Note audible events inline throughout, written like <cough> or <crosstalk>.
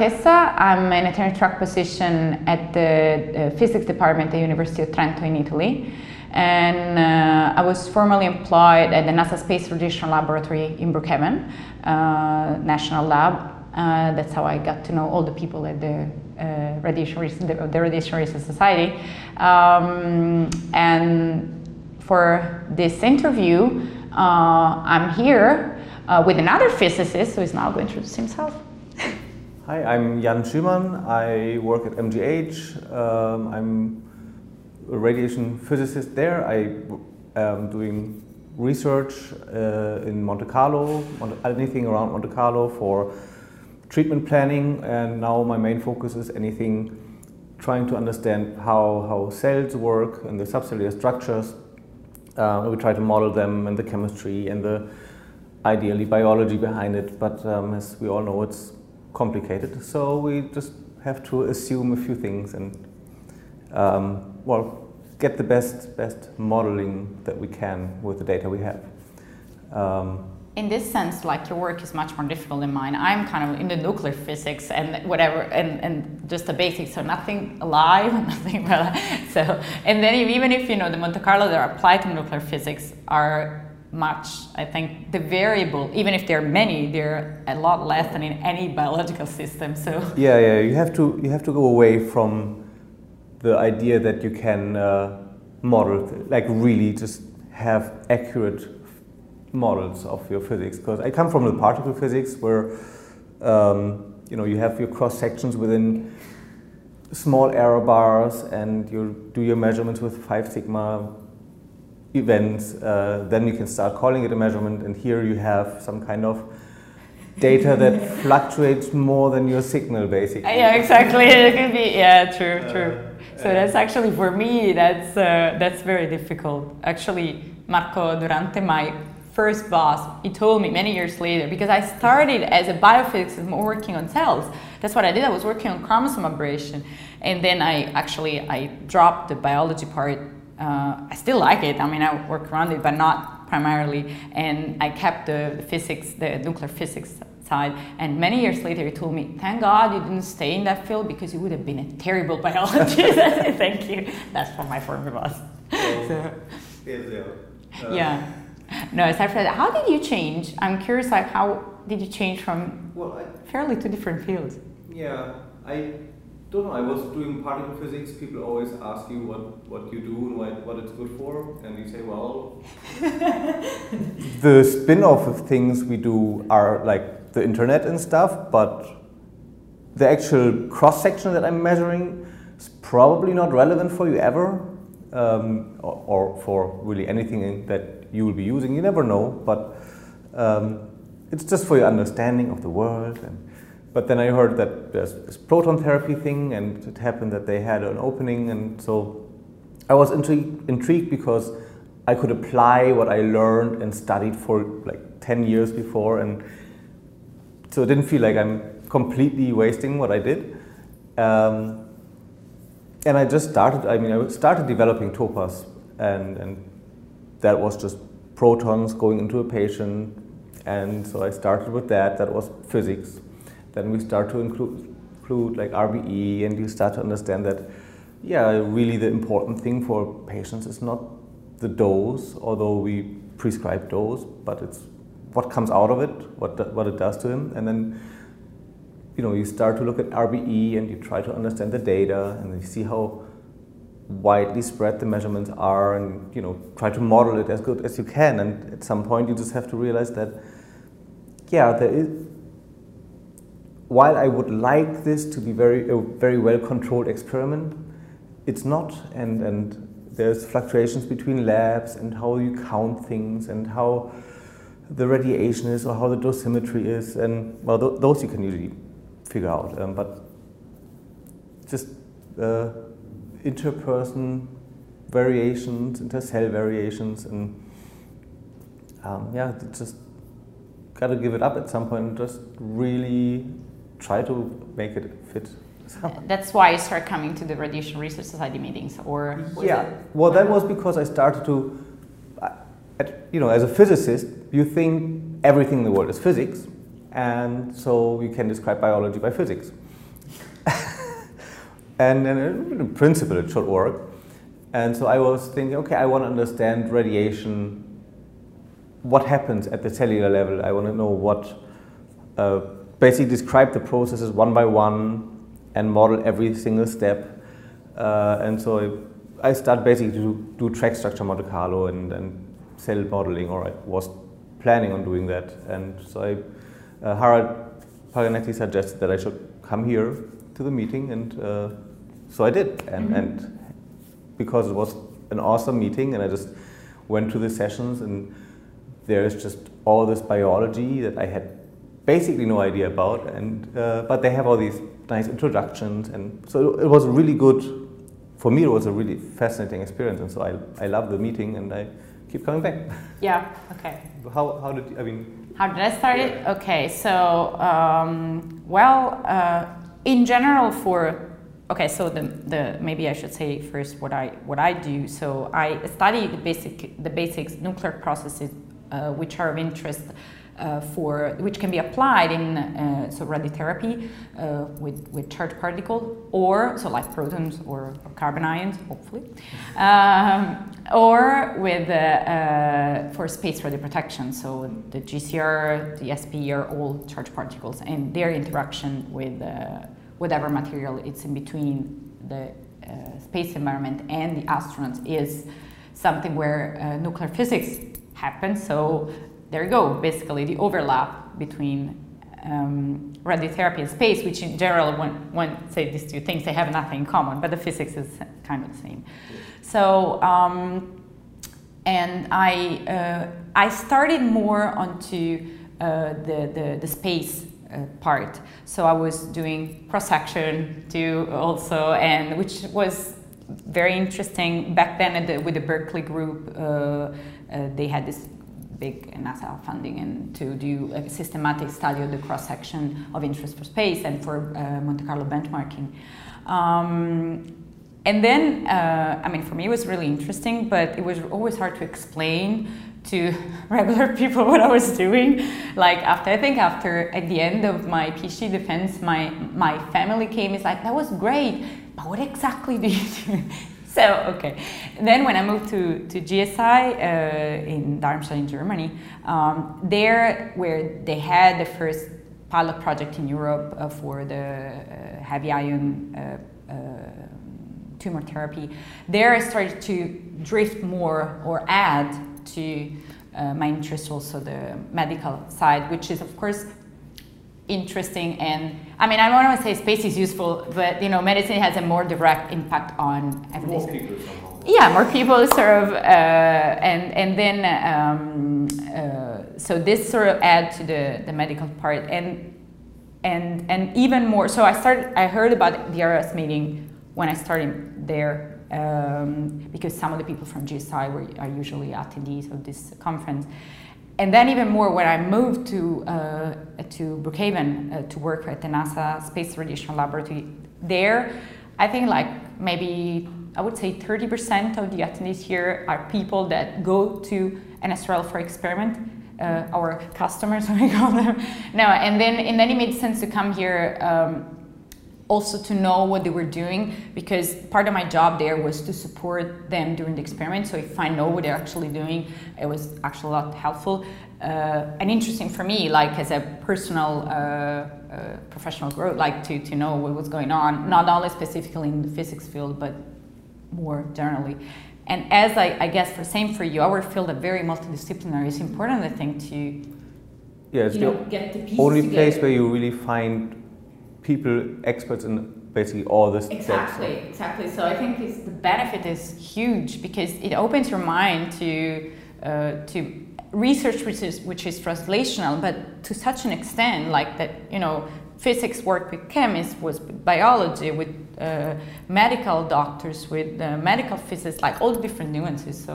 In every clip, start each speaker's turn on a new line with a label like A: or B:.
A: Tessa, I'm in a tenure track position at the uh, physics department at the University of Trento in Italy. And uh, I was formerly employed at the NASA Space Radiation Laboratory in Brookhaven, uh, National Lab. Uh, that's how I got to know all the people at the uh, Radiation, the, the, Radiation Research Society. Um, and for this interview, uh, I'm here with another physicist who is now going to introduce himself.
B: Hi, I'm Jan Schuemann. I work at MGH. Um, I'm a radiation physicist there. I am doing research uh, in Monte Carlo, anything around Monte Carlo for treatment planning, and now my main focus is anything trying to understand how, how cells work and the subcellular structures. Uh, we try to model them and the chemistry and the ideally biology behind it, but um, as we all know, it's complicated. So we just have to assume a few things and um, well get the best best modeling that we can with the data we have.
A: Um, in this sense, like your work is much more difficult than mine. I'm kind of in the nuclear physics and whatever, and, and just the basics, so nothing alive, <laughs> nothing. <laughs> So, and then even if you know the Monte Carlo that are applied to nuclear physics are much. I think the variable, even if there are many, they're a lot less than in any biological system. So
B: yeah, yeah, you have to you have to go away from the idea that you can uh, model, like really just have accurate models of your physics. Because I come from the particle physics where um, you know you have your cross sections within small error bars and you do your measurements with five sigma events, uh, then you can start calling it a measurement. And here you have some kind of data that <laughs> fluctuates more than your signal, basically.
A: Yeah, exactly. <laughs> It could be. Yeah, true, uh, true. So that's actually for me. That's uh, that's very difficult. Actually, Marco Durante, my first boss, he told me many years later because I started as a biophysicist working on cells. That's what I did. I was working on chromosome aberration, and then I actually I dropped the biology part uh, I still like it. I mean, I work around it, but not primarily. And I kept the physics, the nuclear physics side. And many years later, he told me, "Thank God you didn't stay in that field because you would have been a terrible biologist." <laughs> Thank you. That's from my former boss. so, <laughs> uh, yeah. No, aside from that, how did you change? I'm curious, like, how did you change from well, I, fairly two different fields?
B: Yeah, I don't know. I was doing particle physics. People always ask you what, what you do and what, what it's good for, and you say, well, <laughs> the spin-off of things we do are like the internet and stuff, but the actual cross section that I'm measuring is probably not relevant for you ever, um, or, or, for really anything that you will be using. You never know, but um, it's just for your understanding of the world and but then I heard that there's this proton therapy thing, and it happened that they had an opening, and so I was intrigued, intrigued because I could apply what I learned and studied for like 10 years before, and so it didn't feel like I'm completely wasting what I did. Um, and I just started, I mean, I started developing TOPAS, and, and that was just protons going into a patient, and so I started with that, that was physics. Then we start to include, include like RBE, and you start to understand that, yeah, really the important thing for patients is not the dose, although we prescribe dose, but it's what comes out of it, what what it does to him, and then you know you start to look at RBE and you try to understand the data and you see how widely spread the measurements are and you know try to model it as good as you can. And at some point you just have to realize that yeah there is while I would like this to be very, a very well controlled experiment, it's not, and, and there's fluctuations between labs and how you count things and how the radiation is or how the dosimetry is, and well, th those you can usually figure out, um, but just uh, interperson variations, intercell variations, and um, yeah, just got to give it up at some point and just really try to make it fit.
A: That's why you start coming to the Radiation Research Society meetings, or
B: yeah. Well, that was because I started to, you know, as a physicist, you think everything in the world is physics, and so you can describe biology by physics. <laughs> and, and in principle it should work. And so I was thinking, okay, I want to understand radiation, what happens at the cellular level. I want to know what, uh, basically describe the processes one by one and model every single step. Uh, and so I, I started basically to do track structure Monte Carlo and, and cell modeling, or I was planning on doing that. And so I, uh, Harald Paganetti suggested that I should come here to the meeting, and uh, so I did. And, mm-hmm. and because it was an awesome meeting, and I just went to the sessions, and there's just all this biology that I had basically no idea about, and uh, but they have all these nice introductions, and so it was really good. For me, it was a really fascinating experience, and so I, I love the meeting, and I keep coming back. <laughs>
A: Yeah. Okay.
B: How, how did I mean?
A: How did I start it? Okay. So um, well, uh, in general, for okay, so the, the maybe I should say first what I what I do. So I study the basic the basics nuclear processes uh, which are of interest uh, for which can be applied in uh, so radiotherapy uh, with with charged particle or so like protons or, or carbon ions hopefully um, or with uh, uh, for space radioprotection so the GCR the SPE are all charged particles and their interaction with uh, whatever material it's in between the space environment and the astronauts is something where nuclear physics happens. So there you go, basically the overlap between um, radiotherapy and space, which in general, when one say these two things, they have nothing in common, but the physics is kind of the same. So, um, and I, uh, I started more onto uh, the, the, the space uh, part. So I was doing cross section too also, and which was very interesting back then the, with the Berkeley group. Uh, uh, they had this big NASA funding and to do a systematic study of the cross section of interest for space and for uh, Monte Carlo benchmarking. Um, and then, uh, I mean, for me it was really interesting, but it was always hard to explain to <laughs> regular people what I was doing. Like after, I think after, at the end of my PhD defense, my, my family came, it's like, that was great, but what exactly do you do? So okay. Then when I moved to, to GSI uh, in Darmstadt in Germany, um, there where they had the first pilot project in Europe uh, for the uh, heavy ion uh, uh, tumor therapy, there I started to drift more or add to uh, my interest also the medical side, which is of course interesting and I mean I don't want to say space is useful, but you know medicine has a more direct impact on
B: everything. More people somehow.
A: Yeah, more people sort of, uh, and and then um, uh, so this sort of add to the the medical part and and and even more. So I started. I heard about the RS meeting when I started there um, because some of the people from GSI were are usually attendees of this conference and then even more when I moved to uh, to Brookhaven uh, to work at the NASA Space Radiation Laboratory, there I think like maybe I would say 30% of the attendees here are people that go to NSRL for experiment, uh, our customers <laughs> we call them. No, and then and then it made sense to come here. Um, also to know what they were doing because part of my job there was to support them during the experiment. So if I know what they're actually doing, it was actually a lot helpful uh, and interesting for me, like as a personal uh, uh, professional growth, like to, to know what was going on, not only specifically in the physics field, but more generally. And as I, I guess for same for you, our field is very multidisciplinary. It's important, I think, to
B: yeah, it's
A: the know, get the
B: only
A: together.
B: place where you really find people experts in basically all this
A: exactly exactly. So i think the benefit is huge because it opens your mind to uh, to research which is which is translational but to such an extent like that you know physics work with chemists was biology with uh, medical doctors with uh, medical physicists like all the different nuances. So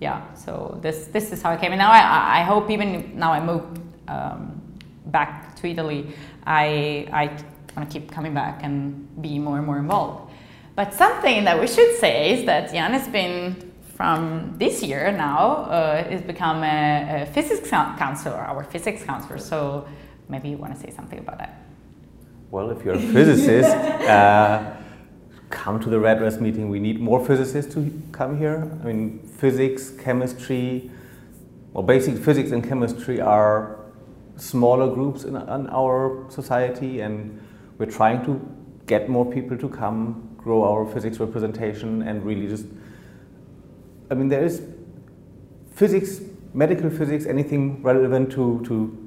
A: yeah so this this is how i came. And now i, I hope even now i moved um, back to italy I, I want to keep coming back and be more and more involved. But something that we should say is that Jan has been from this year now uh, has become a, a, physics counselor, our physics counselor. So maybe you want to say something about that.
B: Well, if you're a physicist, <laughs> uh, come to the RadRes meeting. We need more physicists to come here. I mean, physics, chemistry, well, basic physics and chemistry are smaller groups in, in our society, and we're trying to get more people to come, grow our physics representation, and really just. I mean, there is physics, medical physics, anything relevant to, to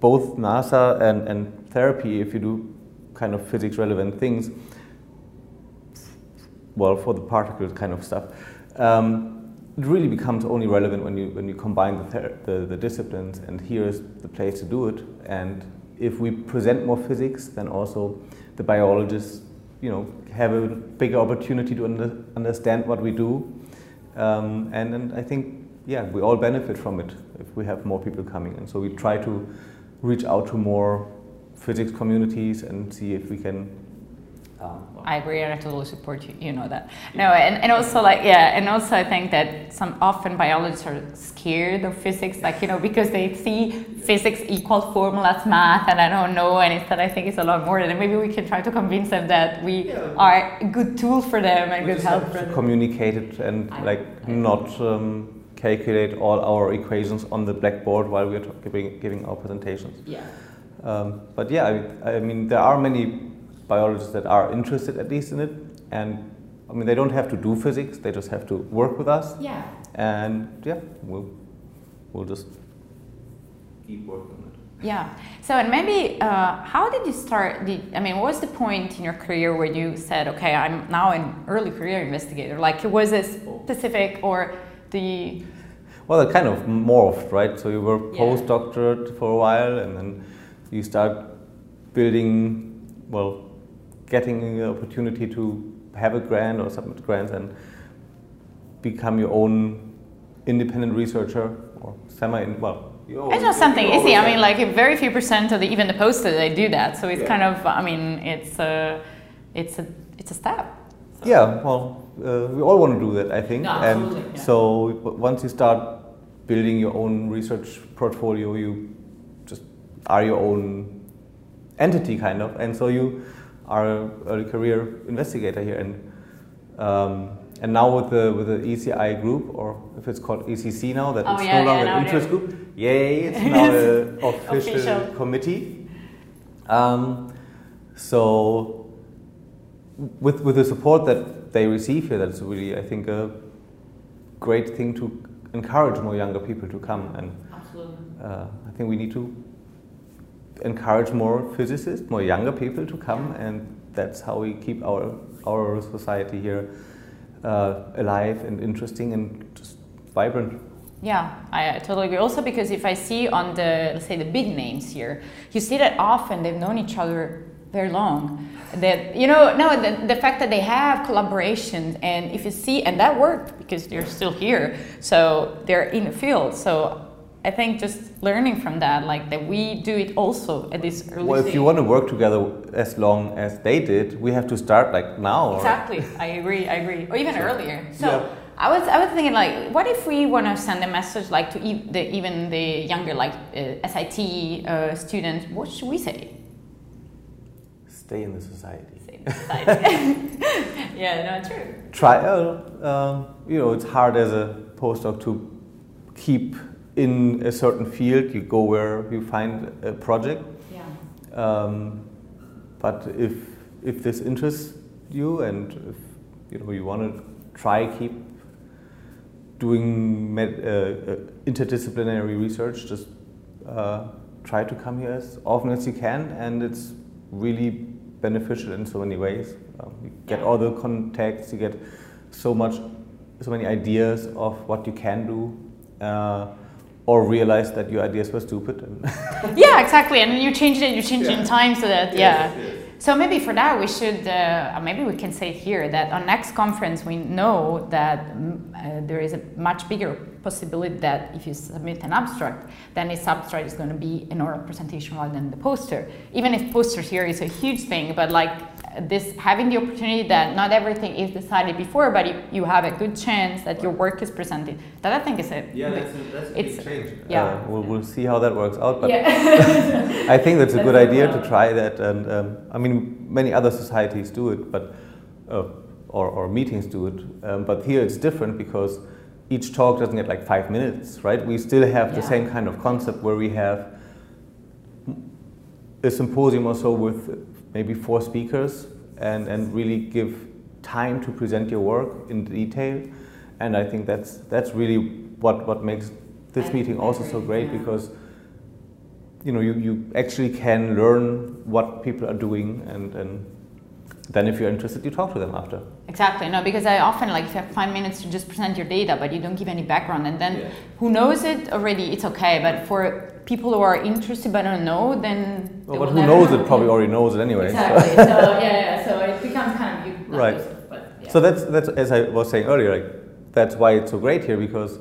B: both NASA and, and therapy, if you do kind of physics relevant things, well, for the particle kind of stuff, um, really becomes only relevant when you, when you combine the, the, the disciplines, and here is the place to do it. And if we present more physics, then also the biologists, you know, have a bigger opportunity to under, understand what we do. Um, and, and I think, yeah, we all benefit from it if we have more people coming. And so we try to reach out to more physics communities and see if we can
A: um, I agree, and I totally support you. You know that. No, and, and also like yeah, and also I think that some often biologists are scared of physics, like you know, because they see physics equal formulas, math, and I don't know, and instead I think it's a lot more. And maybe we can try to convince them that we yeah. are a good tool for them and we good help for them.
B: Communicate it and I, like I, not. Um, calculate all our equations on the blackboard while we're giving, giving our presentations.
A: Yeah.
B: Um, but yeah, I, I mean, there are many biologists that are interested at least in it. And I mean, they don't have to do physics; they just have to work with us.
A: Yeah.
B: And yeah, we'll we'll just keep working on it.
A: Yeah. So, and maybe, uh, how did you start? The, I mean, what was the point in your career where you said, "Okay, I'm now an early career investigator"? Like, was it specific or the?
B: Well, it kind of morphed, right? So you were yeah. postdoctorate for a while, and then you start building, well, getting the opportunity to have a grant or submit grants and become your own independent researcher or semi well
A: it's not something easy i mean like very few percent of the even the posters they do that so it's yeah. kind of i mean it's a it's a it's a step
B: so. yeah well uh, we all want to do that i think
A: no,
B: and
A: yeah.
B: so once you start building your own research portfolio you just are your own entity kind of and so you our early career investigator here. And um, and now with the with the ECI group, or if it's called ECC now, that
A: oh,
B: it's
A: yeah,
B: no longer
A: yeah,
B: an interest group. Yay! It's <laughs> now an official, official, committee. Um, so with with the support that they receive here, that's really I think a great thing to encourage more younger people to come. And uh, I think we need to encourage more physicists, more younger people to come, and that's how we keep our our society here uh, alive and interesting and just vibrant.
A: Yeah, I, totally agree. Also, because if I see on the let's say the big names here, you see that often they've known each other very long. That you know, no, the, the fact that they have collaboration, and if you see, and that worked because they're still here, so they're in the field. So I think just learning from that, like that we do it also at this early
B: Well, if you want to work together as long as they did, we have to start like now.
A: Exactly, I agree, I agree, or even earlier. So yeah. I was, I was thinking like, what if we want to send a message like to e the, even the younger like uh, SIT uh, students? What should we say?
B: Stay in the society.
A: Stay in the society. <laughs> yeah, no, true.
B: Try. Uh, um, you know, it's hard as a postdoc to keep in a certain field, you go where you find a project.
A: Yeah.
B: Um, but if if this interests you and if you know you want to try keep doing med, uh, uh, interdisciplinary research, just uh, try to come here as often as you can, and it's really beneficial in so many ways. Um, you get all the contacts, you get so much, so many ideas of what you can do. Uh, or realize that your ideas were stupid. <laughs>
A: yeah, exactly. And you changed it. You changed yeah. it in time so that yeah. Yes, So maybe for that we should uh, maybe we can say here that on next conference we know that mm, uh, there is a much bigger possibility that if you submit an abstract, then this abstract is going to be an oral presentation rather than the poster. Even if posters here is a huge thing, but like this having the opportunity that not everything is decided before, but you, you have a good chance that your work is presented. That I think is
B: a yeah, that's a, that's a it's, change.
A: Yeah,
B: uh, we'll, we'll see how that works out. But yeah. <laughs> I think that's a good idea to try that, and um, I mean many other societies do it, but uh, or, or meetings do it. Um, but here it's different because each talk doesn't get like five minutes, right? We still have the same kind of concept where we have a symposium or so with maybe four speakers and, and really give time to present your work in detail. And I think that's, that's really what, what makes this meeting also so great because you know you, you actually can learn what people are doing and, and then if you're interested you talk to them after
A: Exactly. No, because I often like if you have five minutes to just present your data, but you don't give any background, and then
B: Yeah.
A: who knows it already, it's okay. But for people who are interested but don't know, then
B: well, but who knows
A: know.
B: it probably already knows it anyway so-
A: Exactly. so yeah, yeah. So it becomes kind of you-
B: Right.
A: useless, But, yeah.
B: So that's that's as I was saying earlier, like that's why it's so great here because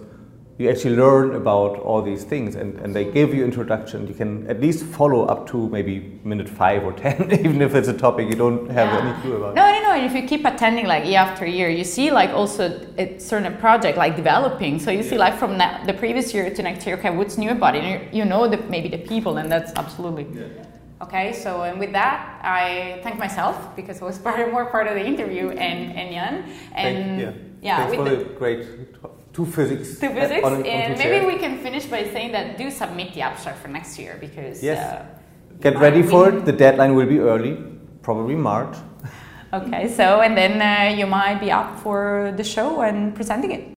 B: you actually learn about all these things and, and they give you introduction. You can at least follow up to maybe minute five or <laughs> ten, even if it's a topic you don't have
A: Yeah.
B: any clue about.
A: No, I know. And if you keep attending like year after year, you see like also a certain project like developing. So you see like from na- the previous year to next year, okay, what's new about it? And you you know the, maybe the people, and that's absolutely okay. So and with that, I thank myself because I was <laughs> part of, more part of the interview, and and Jan, and
B: Thank- yeah.
A: yeah,
B: Thanks for
A: the,
B: the great two physics.
A: to physics,
B: on- on
A: and maybe we can finish by saying that do submit the abstract for next year because
B: Yes.
A: uh,
B: Get ready for it. The deadline will be early, probably March. <laughs>
A: Okay, so and then uh, you might be up for the show and presenting it.